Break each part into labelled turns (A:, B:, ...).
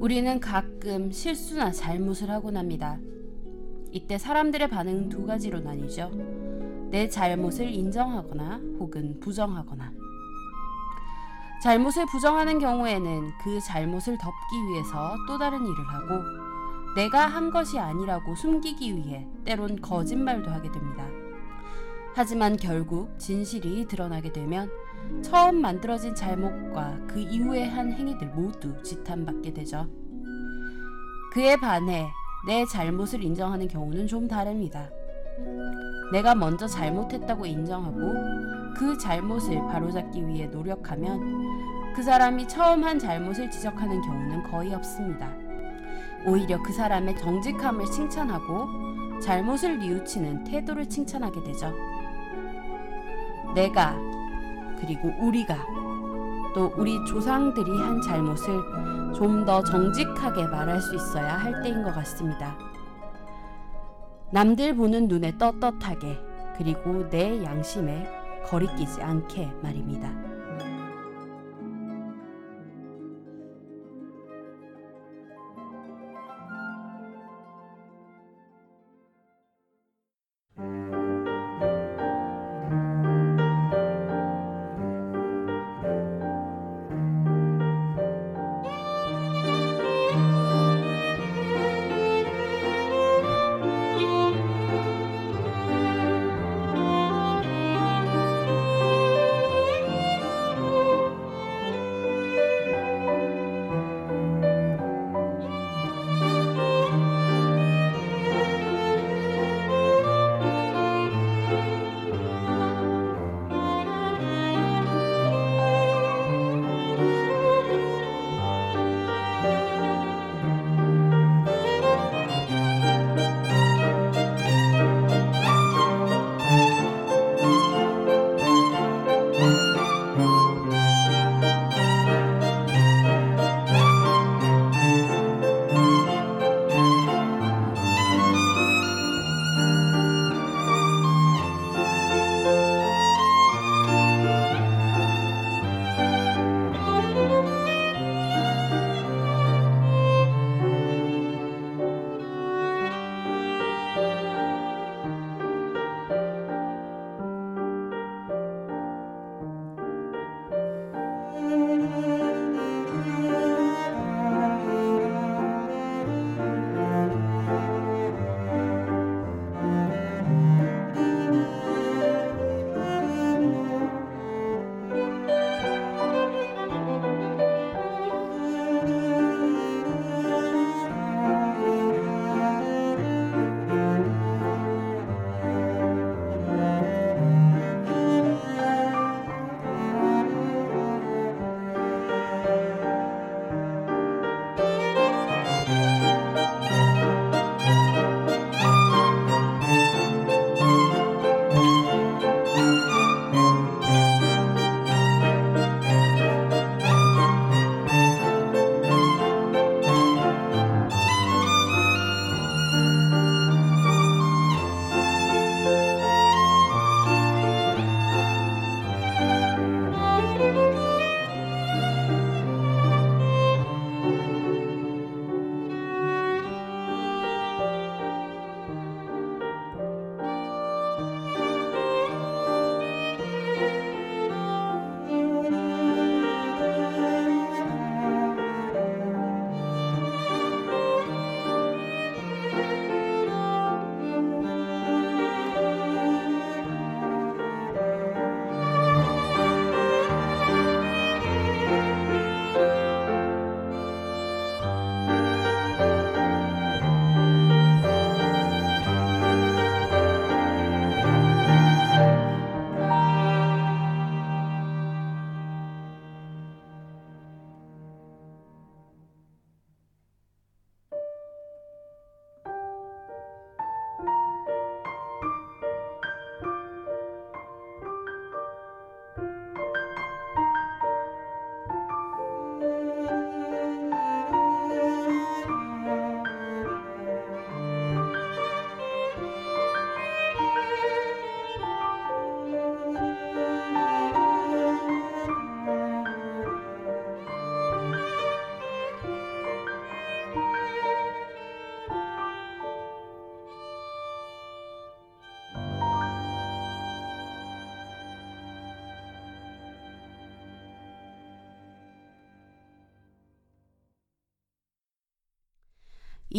A: 우리는 가끔 실수나 잘못을 하곤 합니다. 이때 사람들의 반응은 두 가지로 나뉘죠. 내 잘못을 인정하거나 혹은 부정하거나. 잘못을 부정하는 경우에는 그 잘못을 덮기 위해서 또 다른 일을 하고 내가 한 것이 아니라고 숨기기 위해 때론 거짓말도 하게 됩니다. 하지만 결국 진실이 드러나게 되면 처음 만들어진 잘못과 그 이후에 한 행위들 모두 지탄받게 되죠. 그에 반해 내 잘못을 인정하는 경우는 좀 다릅니다. 내가 먼저 잘못했다고 인정하고 그 잘못을 바로잡기 위해 노력하면 그 사람이 처음 한 잘못을 지적하는 경우는 거의 없습니다. 오히려 그 사람의 정직함을 칭찬하고 잘못을 뉘우치는 태도를 칭찬하게 되죠. 내가 그리고 우리가 또 우리 조상들이 한 잘못을 좀 더 정직하게 말할 수 있어야 할 때인 것 같습니다. 남들 보는 눈에 떳떳하게 그리고 내 양심에 거리끼지 않게 말입니다.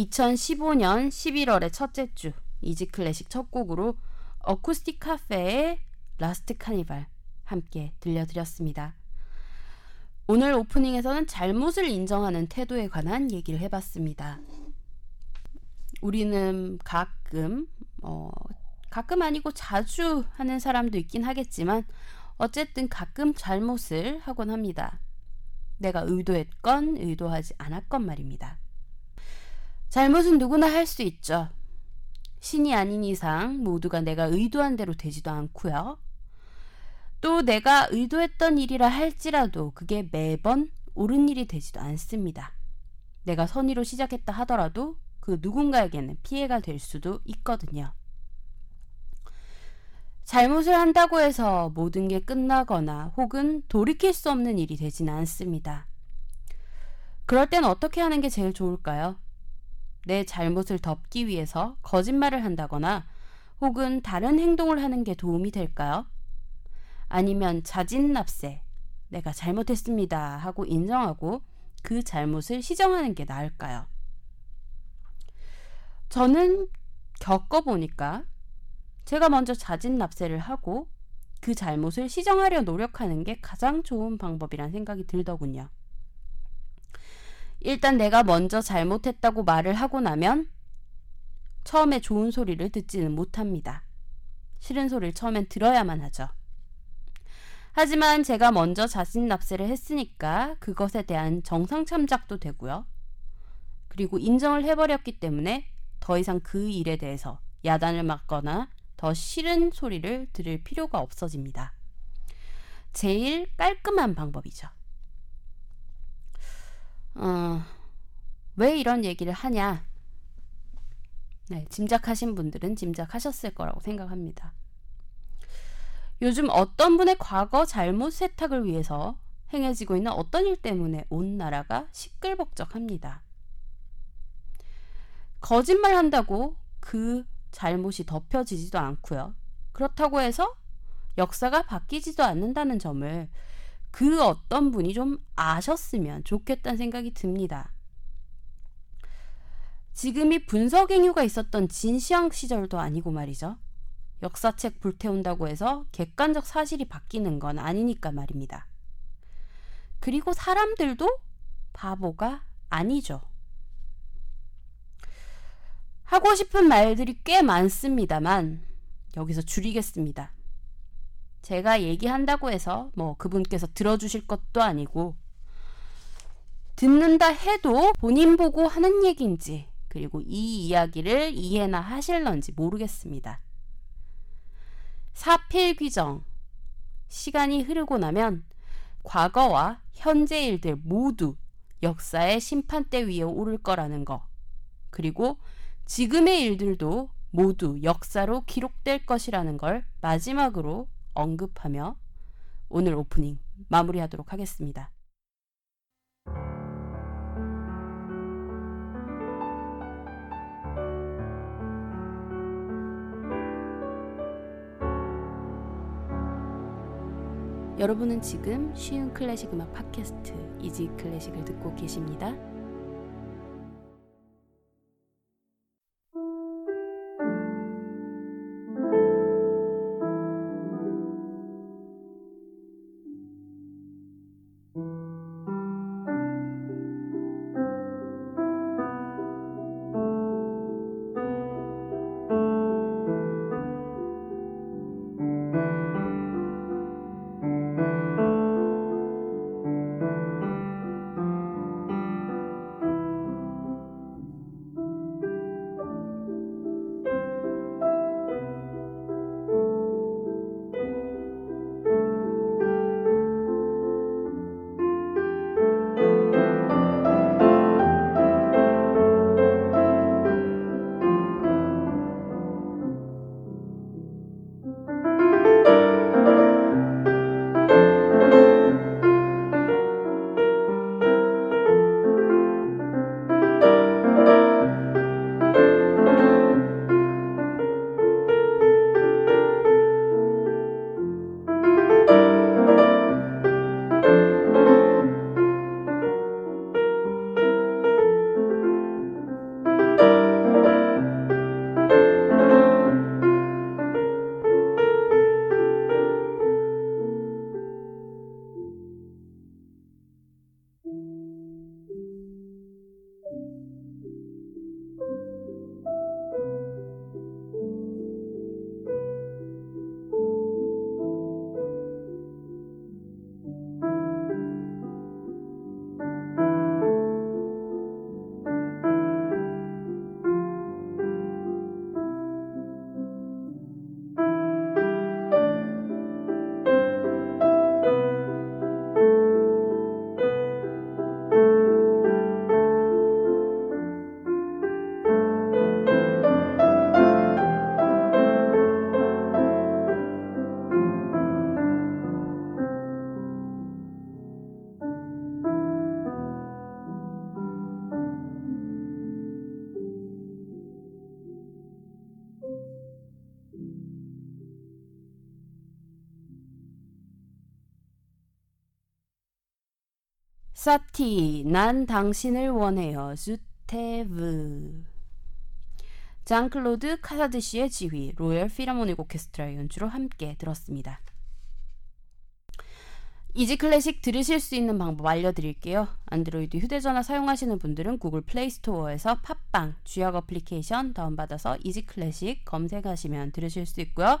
A: 2015년 11월의 첫째 주 이지 클래식 첫 곡으로 어쿠스틱 카페의 Last Carnival 함께 들려드렸습니다. 오늘 오프닝에서는 잘못을 인정하는 태도에 관한 얘기를 해봤습니다. 우리는 가끔, 어, 가끔 아니고 자주 하는 사람도 있긴 하겠지만, 어쨌든 가끔 잘못을 하곤 합니다. 내가 의도했건 의도하지 않았건 말입니다. 잘못은 누구나 할 수 있죠. 신이 아닌 이상 모두가 내가 의도한 대로 되지도 않고요. 또 내가 의도했던 일이라 할지라도 그게 매번 옳은 일이 되지도 않습니다. 내가 선의로 시작했다 하더라도 그 누군가에게는 피해가 될 수도 있거든요. 잘못을 한다고 해서 모든 게 끝나거나 혹은 돌이킬 수 없는 일이 되지는 않습니다. 그럴 땐 어떻게 하는 게 제일 좋을까요? 내 잘못을 덮기 위해서 거짓말을 한다거나 혹은 다른 행동을 하는 게 도움이 될까요? 아니면 자진납세, 내가 잘못했습니다 하고 인정하고 그 잘못을 시정하는 게 나을까요? 저는 겪어보니까 제가 먼저 자진납세를 하고 그 잘못을 시정하려 노력하는 게 가장 좋은 방법이란 생각이 들더군요. 일단 내가 먼저 잘못했다고 말을 하고 나면 처음에 좋은 소리를 듣지는 못합니다. 싫은 소리를 처음엔 들어야만 하죠. 하지만 제가 먼저 자신 납세를 했으니까 그것에 대한 정상 참작도 되고요. 그리고 인정을 해버렸기 때문에 더 이상 그 일에 대해서 야단을 맞거나 더 싫은 소리를 들을 필요가 없어집니다. 제일 깔끔한 방법이죠. 어, 왜 이런 얘기를 하냐? 네, 짐작하신 분들은 짐작하셨을 거라고 생각합니다. 요즘 어떤 분의 과거 잘못 세탁을 위해서 행해지고 있는 어떤 일 때문에 온 나라가 시끌벅적합니다. 거짓말 한다고 그 잘못이 덮여지지도 않고요. 그렇다고 해서 역사가 바뀌지도 않는다는 점을 그 어떤 분이 좀 아셨으면 좋겠다는 생각이 듭니다. 지금이 분석행유가 있었던 진시황 시절도 아니고 말이죠. 역사책 불태운다고 해서 객관적 사실이 바뀌는 건 아니니까 말입니다. 그리고 사람들도 바보가 아니죠. 하고 싶은 말들이 꽤 많습니다만 여기서 줄이겠습니다. 제가 얘기한다고 해서 뭐 그분께서 들어주실 것도 아니고 듣는다 해도 본인 보고 하는 얘기인지 그리고 이 이야기를 이해나 하실런지 모르겠습니다. 사필 규정 시간이 흐르고 나면 과거와 현재 일들 모두 역사의 심판대 위에 오를 거라는 거 그리고 지금의 일들도 모두 역사로 기록될 것이라는 걸 마지막으로 언급하며 오늘 오프닝 마무리하도록 하겠습니다. 여러분은 지금 쉬운 클래식 음악 팟캐스트 이지 클래식을 듣고 계십니다. 사티, 난 당신을 원해요. Je te veux. 장클로드 카사드 씨의 지휘, 로열 필하모닉 오케스트라 연주로 함께 들었습니다. 이지 클래식 들으실 수 있는 방법 알려드릴게요. 안드로이드 휴대전화 사용하시는 분들은 구글 플레이 스토어에서 팟빵 쥐약 어플리케이션 다운받아서 이지 클래식 검색하시면 들으실 수 있고요.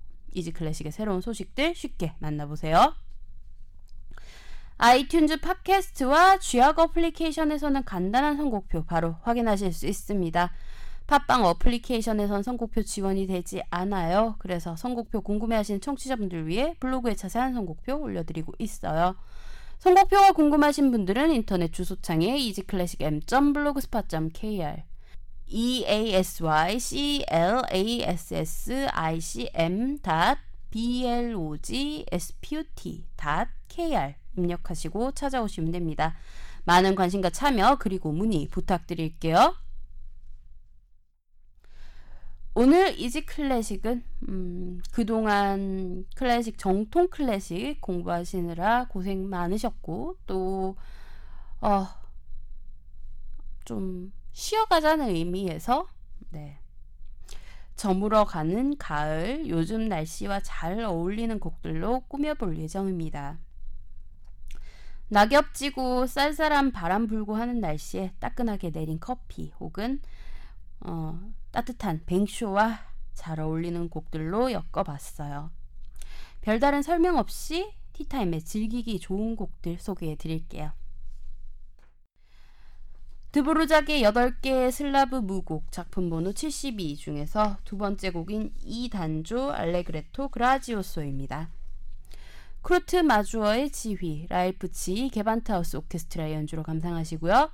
A: 이지 클래식의 새로운 소식들 쉽게 만나보세요. 아이튠즈 팟캐스트와 쥐약 어플리케이션에서는 간단한 선곡표 바로 확인하실 수 있습니다. 팟빵 어플리케이션에선 선곡표 지원이 되지 않아요. 그래서 선곡표 궁금해하시는 청취자분들 위해 블로그에 자세한 선곡표 올려드리고 있어요. 선곡표가 궁금하신 분들은 인터넷 주소창에 easyclassicm.blogspot.kr e a s y c l a s s i c m b l o g s p u t k r 입력하시고 찾아오시면 됩니다. 많은 관심과 참여 그리고 문의 부탁드릴게요. 오늘 이지 클래식은 음, 그동안 클래식 정통 클래식 공부하시느라 고생 많으셨고 또 어, 좀 쉬어가자는 의미에서 네. 저물어 가는 가을 요즘 날씨와 잘 어울리는 곡들로 꾸며볼 예정입니다. 낙엽 지고 쌀쌀한 바람 불고 하는 날씨에 따끈하게 내린 커피 혹은 어, 따뜻한 뱅쇼와 잘 어울리는 곡들로 엮어봤어요. 별다른 설명 없이 티타임에 즐기기 좋은 곡들 소개해 드릴게요. 드보르작의 8개의 슬라브 무곡 작품 번호 72 중에서 두 번째 곡인 이단조 알레그레토 그라지오소입니다. 쿠르트 마주어의 지휘, 라이프치히 게반트하우스 오케스트라 연주로 감상하시고요.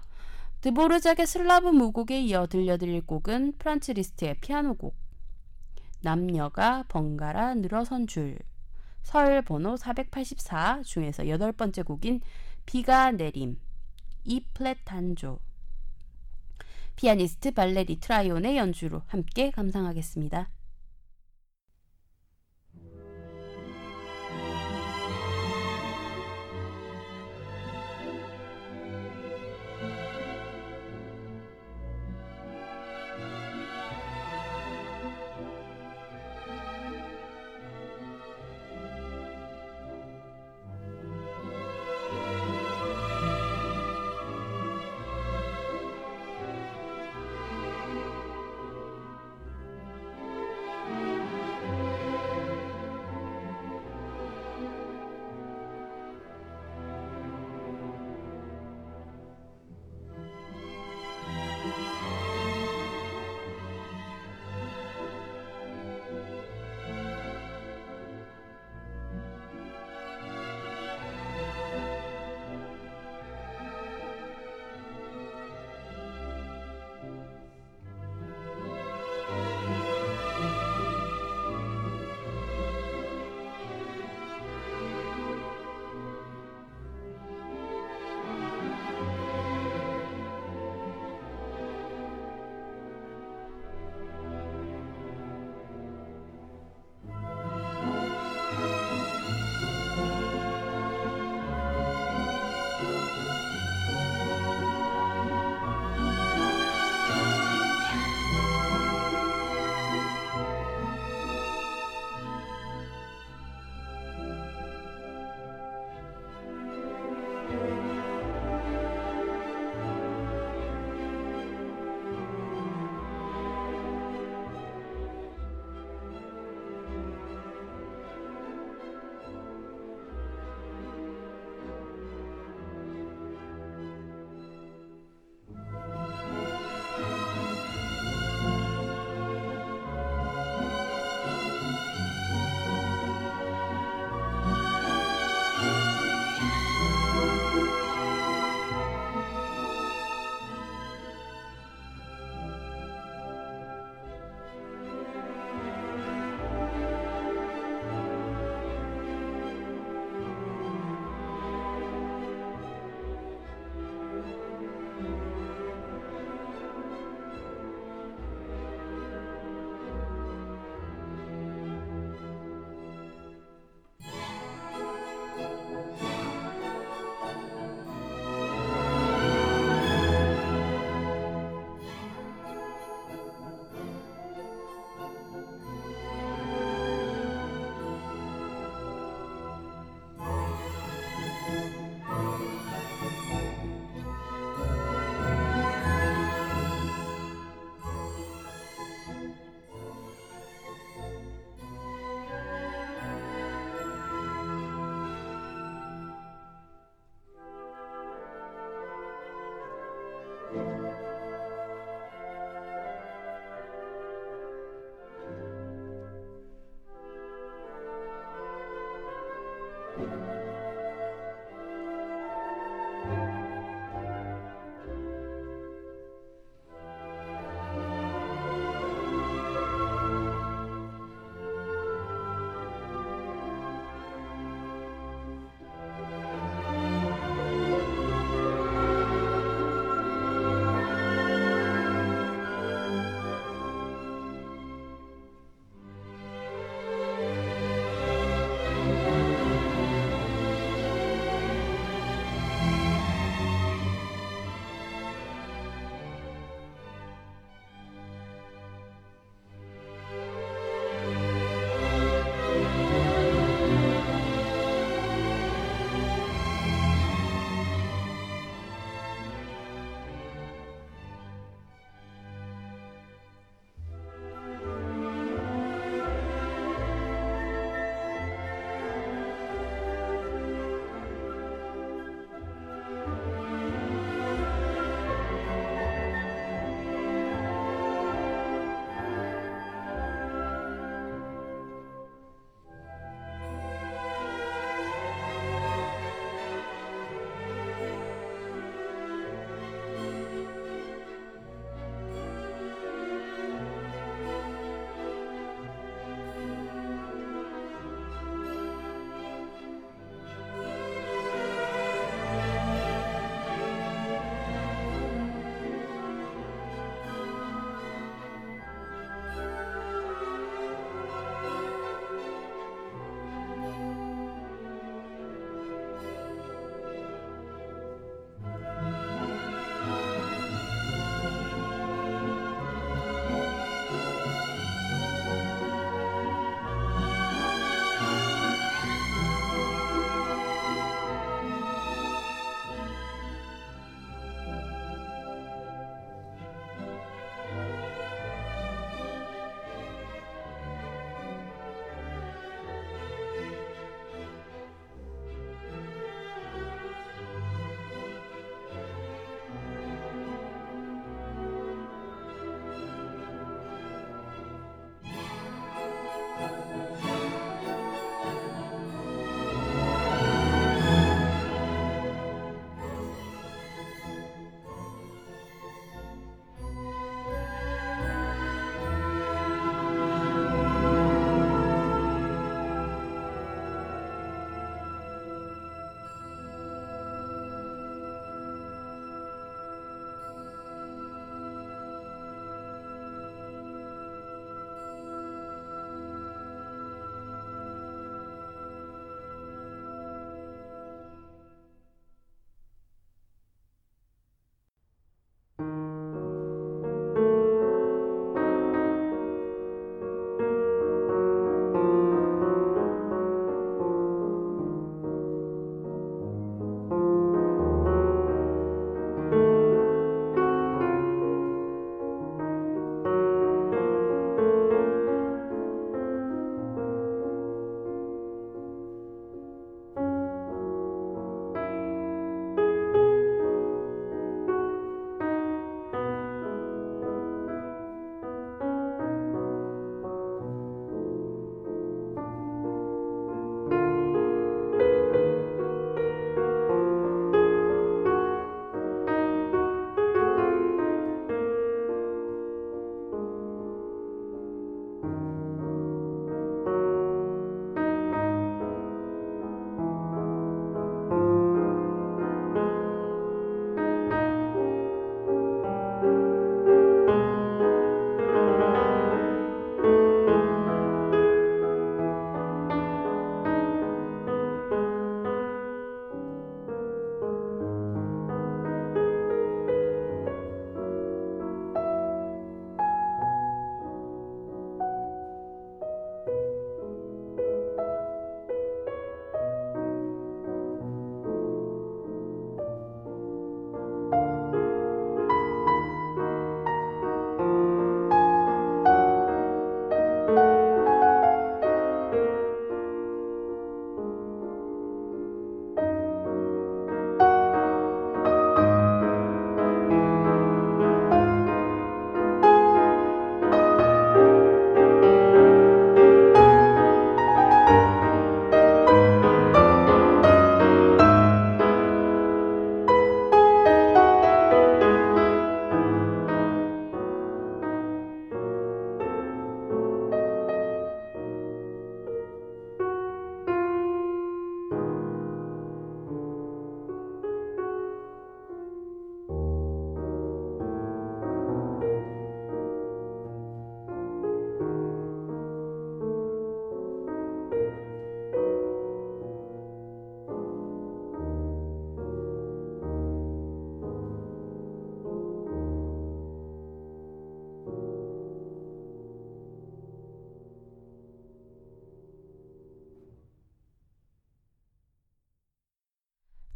A: 드보르작의 슬라브 무곡에 이어 들려드릴 곡은 프란츠 리스트의 피아노 곡 남녀가 번갈아 늘어선 줄 설 번호 484 중에서 여덟 번째 곡인 비가 내림 E flat 단조 피아니스트 발레리 트라이온의 연주로 함께 감상하겠습니다.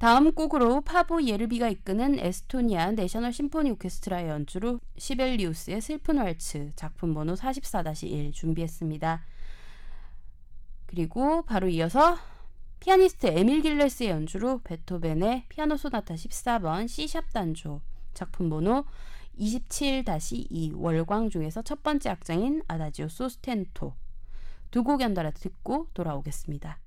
A: 다음 곡으로 파보 예르비가 이끄는 에스토니아 내셔널 심포니 오케스트라의 연주로 시벨리우스의 슬픈 왈츠 작품 번호 44-1 준비했습니다. 그리고 바로 이어서 피아니스트 에밀 길레스의 연주로 베토벤의 피아노 소나타 14번 C sharp 단조 작품 번호 27-2 월광 중에서 첫 번째 악장인 아다지오 소스테누토 두 곡 연달아 듣고 돌아오겠습니다.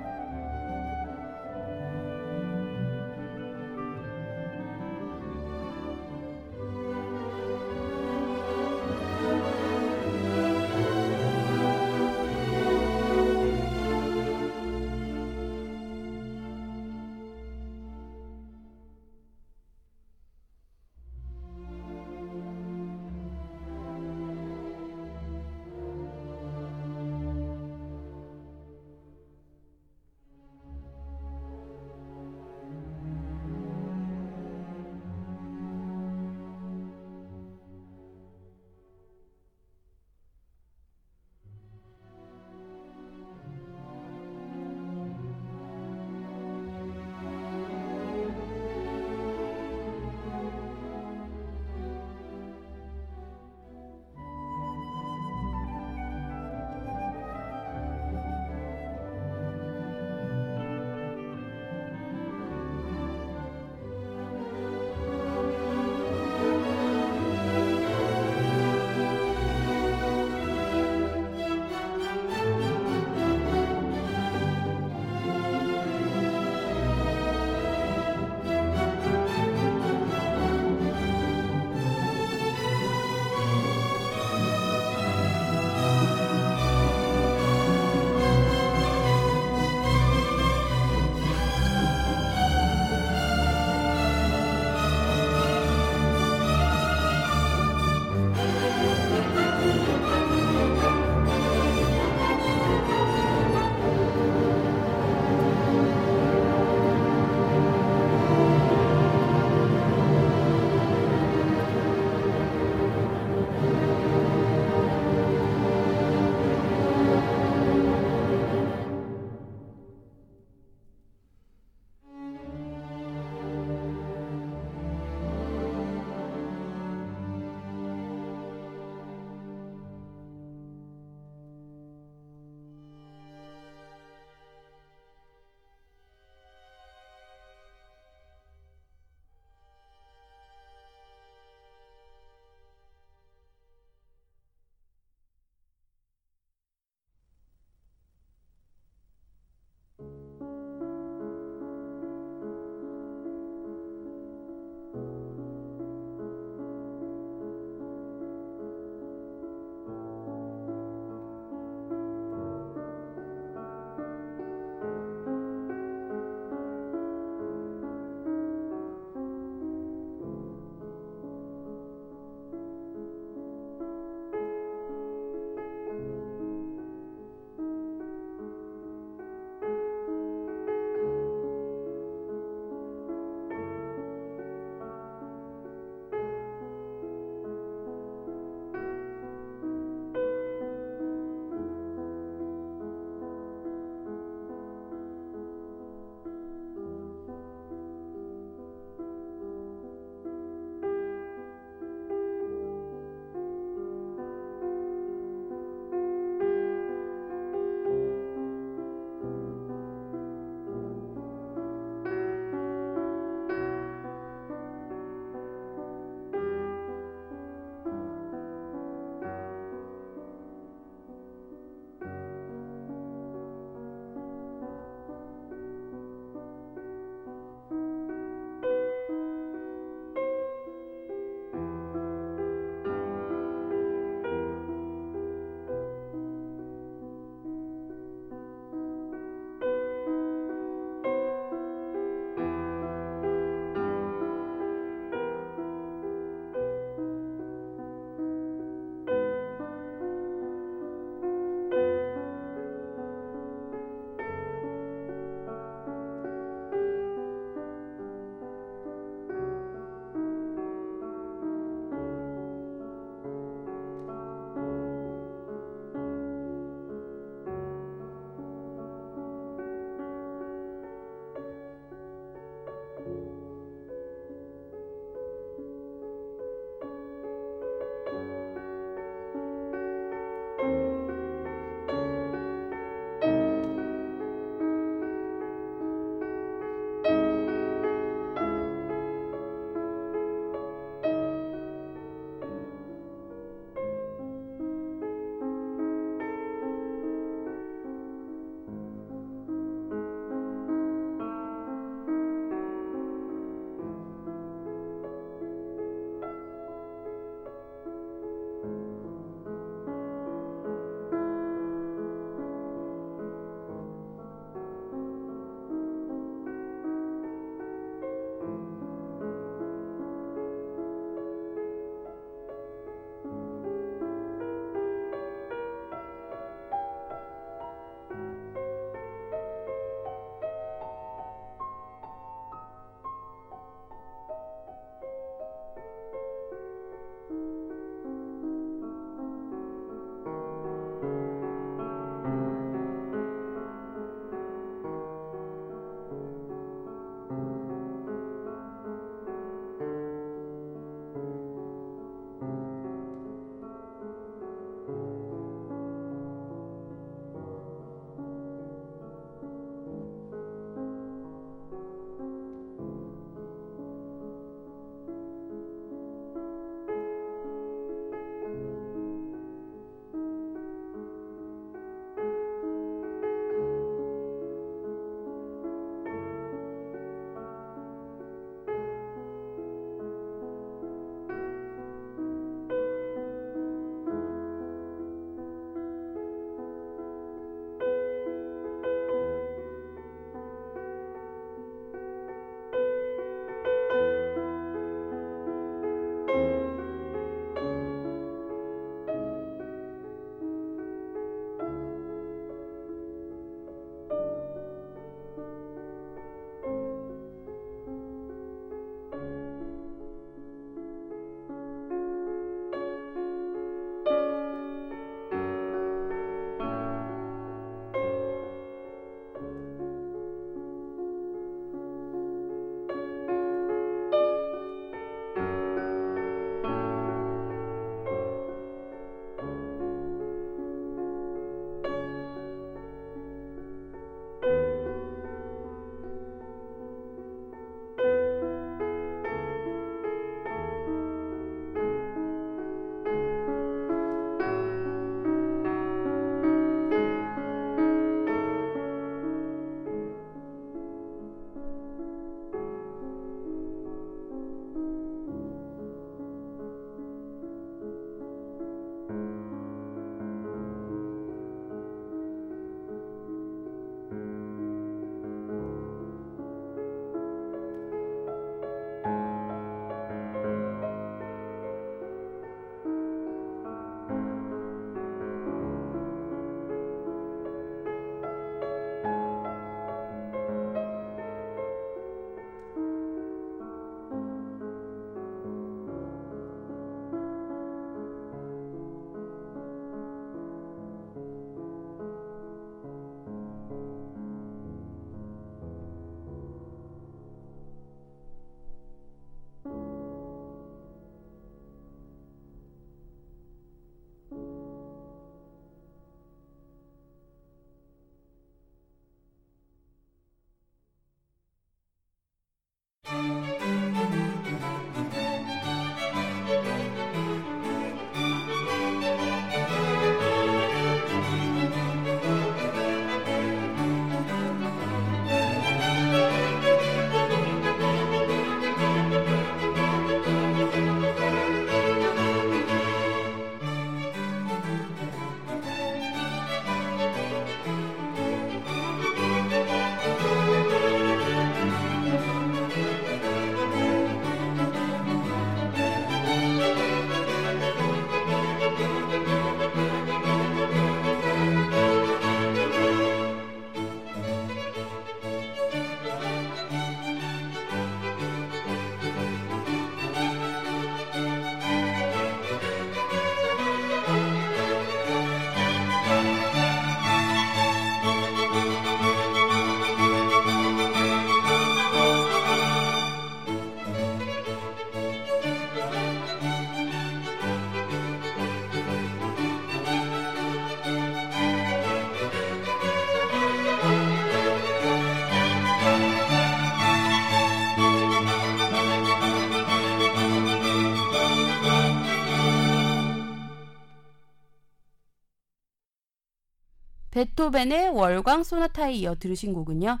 A: 베토벤의 월광 소나타에 이어 들으신 곡은요.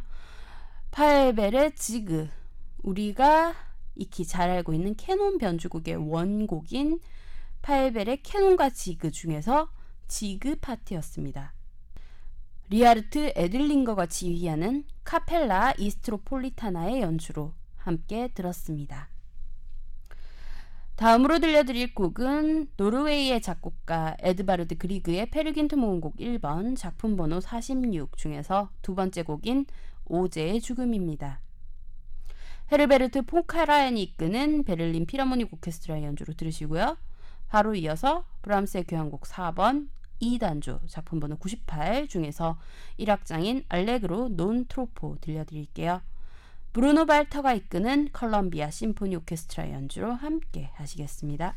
A: 파헬벨의 지그 우리가 익히 잘 알고 있는 캐논 변주곡의 원곡인 파헬벨의 캐논과 지그 중에서 지그 파트였습니다. 리하르트 에들링거가 지휘하는 카펠라 이스트로폴리타나의 연주로 함께 들었습니다. 다음으로 들려드릴 곡은 노르웨이의 작곡가 에드바르드 그리그의 페르 귄트 모음곡 1번 작품 번호 46 중에서 두 번째 곡인 오제의 죽음입니다. 헤르베르트 폰 카라얀이 이끄는 베를린 필하모닉 오케스트라 연주로 들으시고요. 바로 이어서 브람스의 교향곡 4번 E단조 작품 번호 98 중에서 1악장인 알레그로 논 트로포 들려드릴게요. 브루노 발터가 이끄는 컬럼비아 심포니 오케스트라 연주로 함께 하시겠습니다.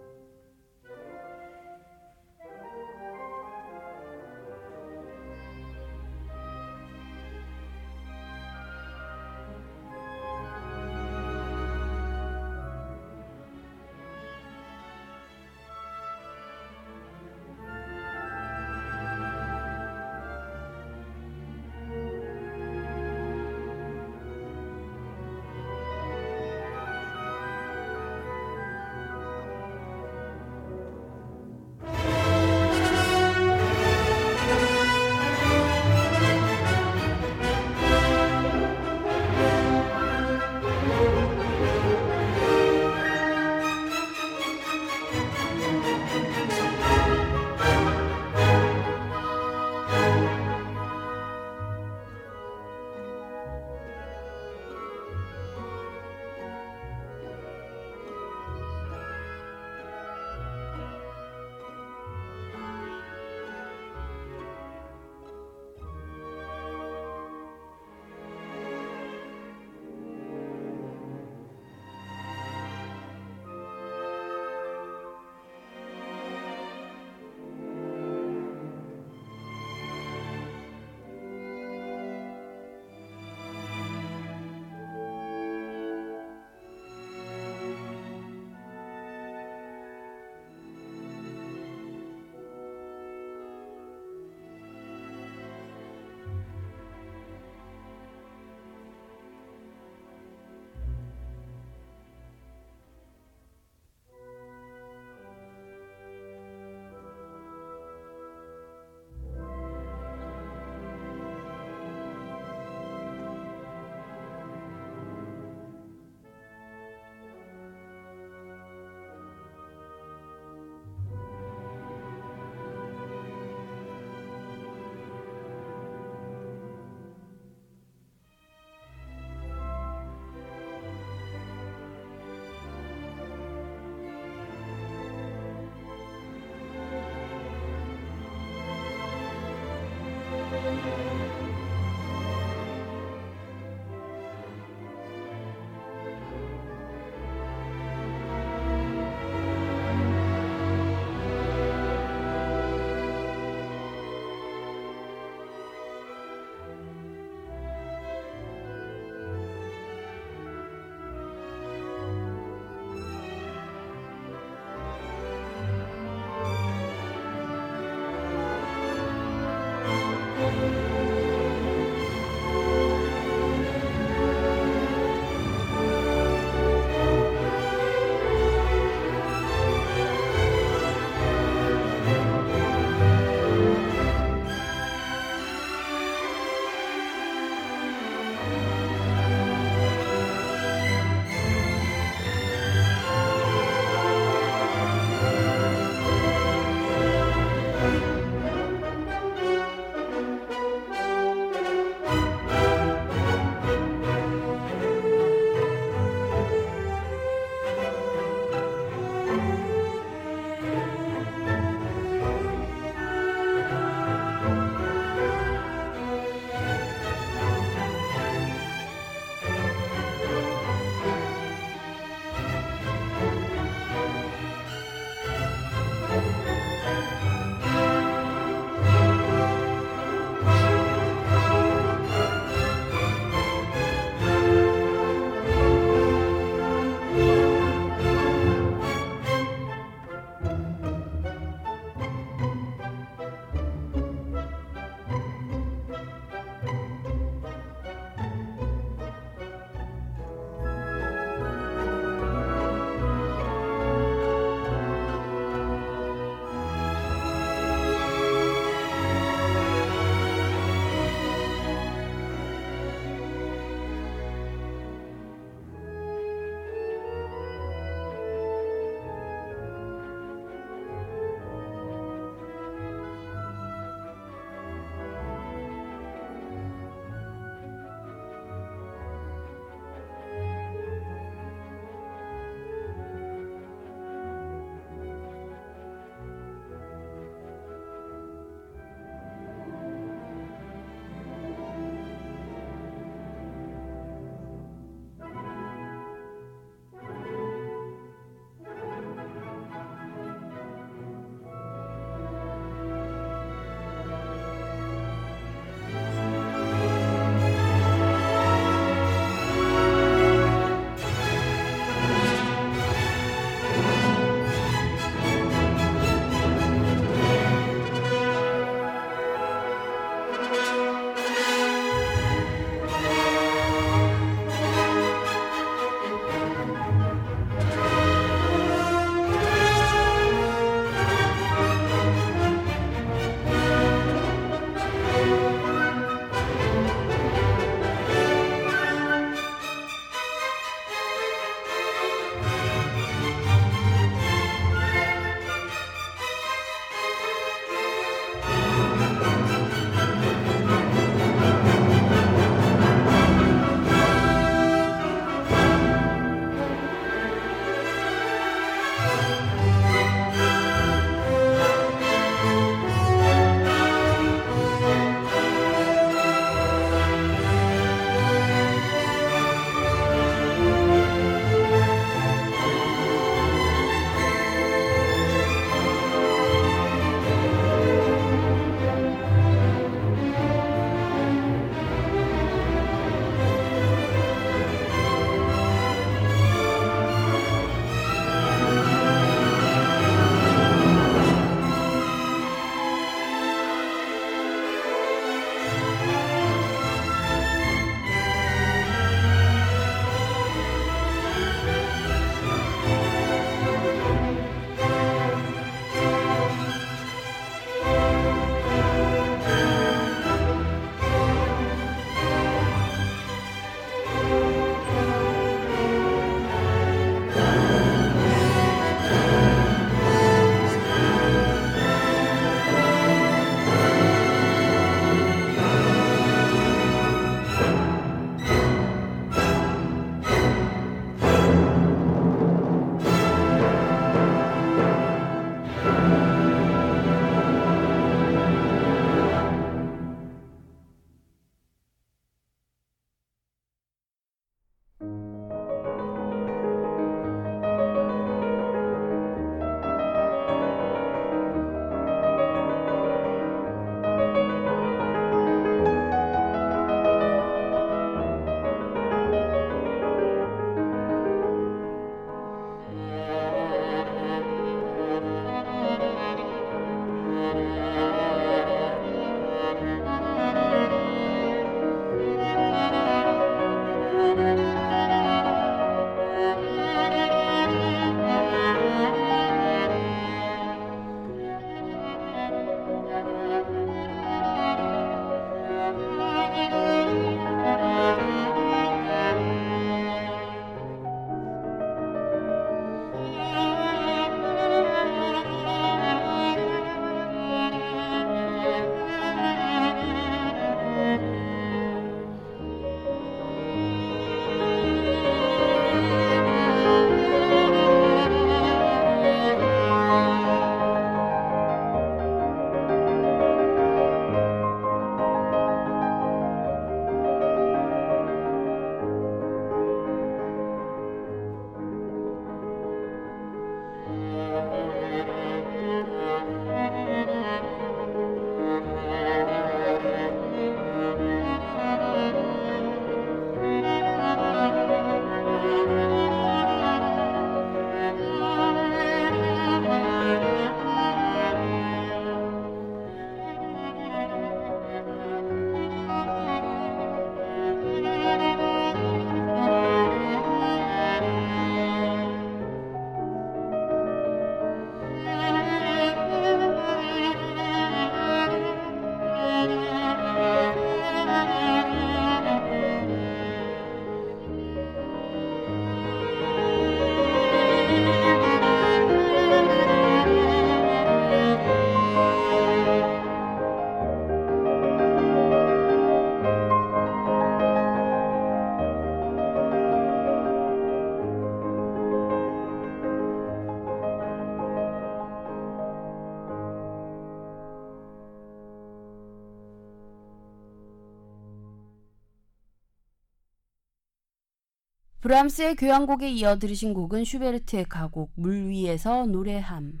A: 브람스의 교향곡에 이어 들으신 곡은 슈베르트의 가곡 물 위에서 노래함.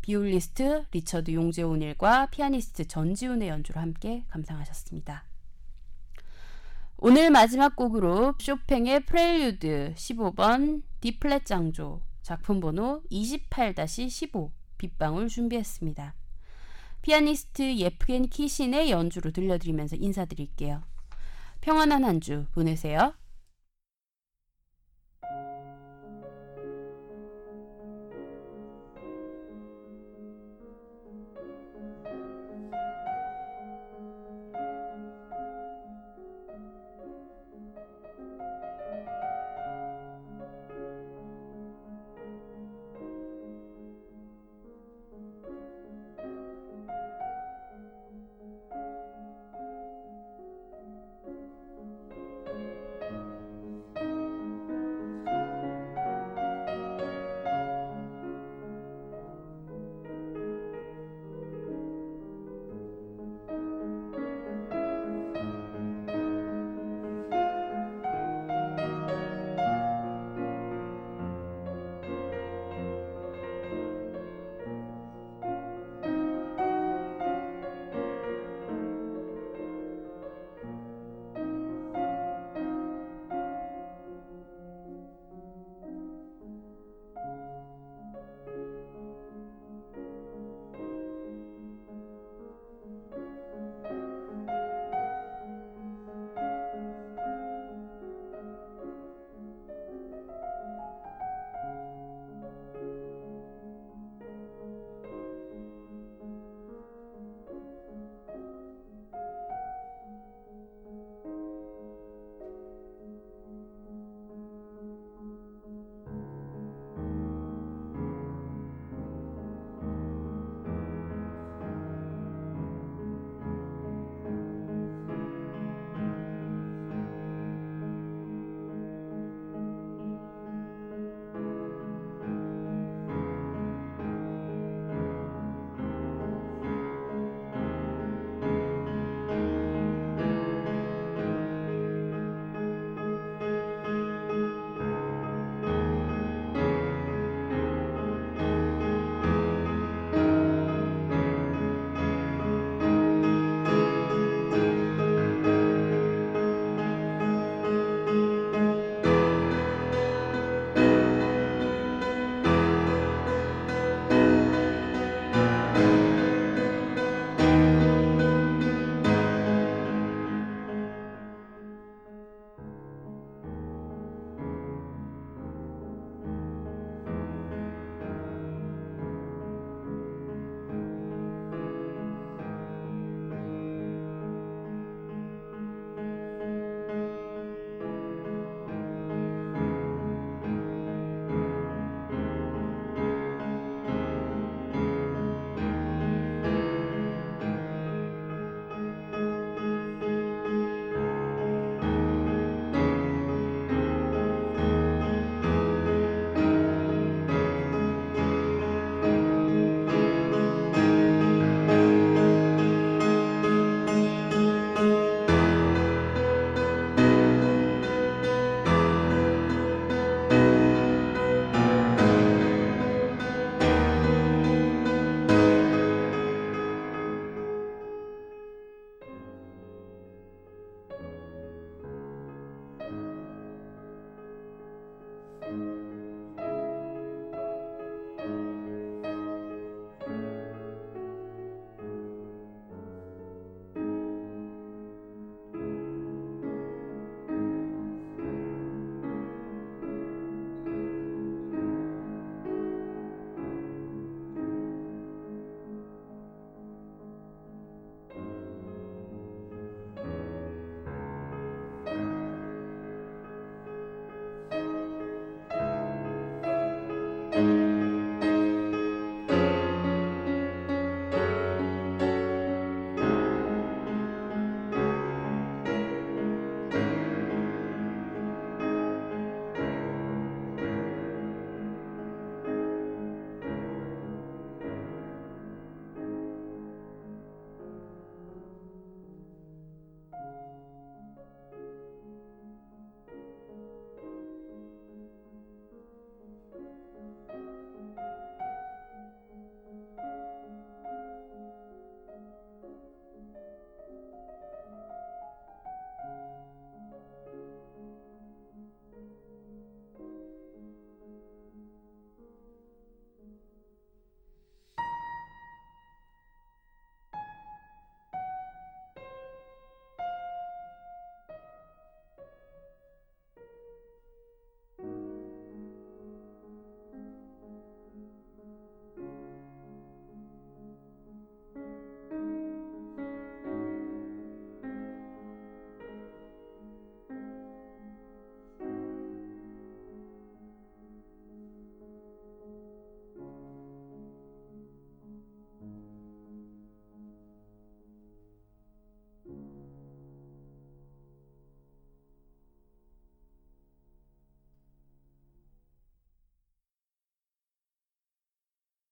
A: 비올리스트 리처드 용재 오닐과 피아니스트 전지훈의 연주로 함께 감상하셨습니다. 오늘 마지막 곡으로 쇼팽의 프렐류드 15번 D flat 장조 작품 번호 28-15 빗방울 준비했습니다. 피아니스트 예프게니 키신의 연주로 들려드리면서 인사드릴게요. 평안한 한 주 보내세요.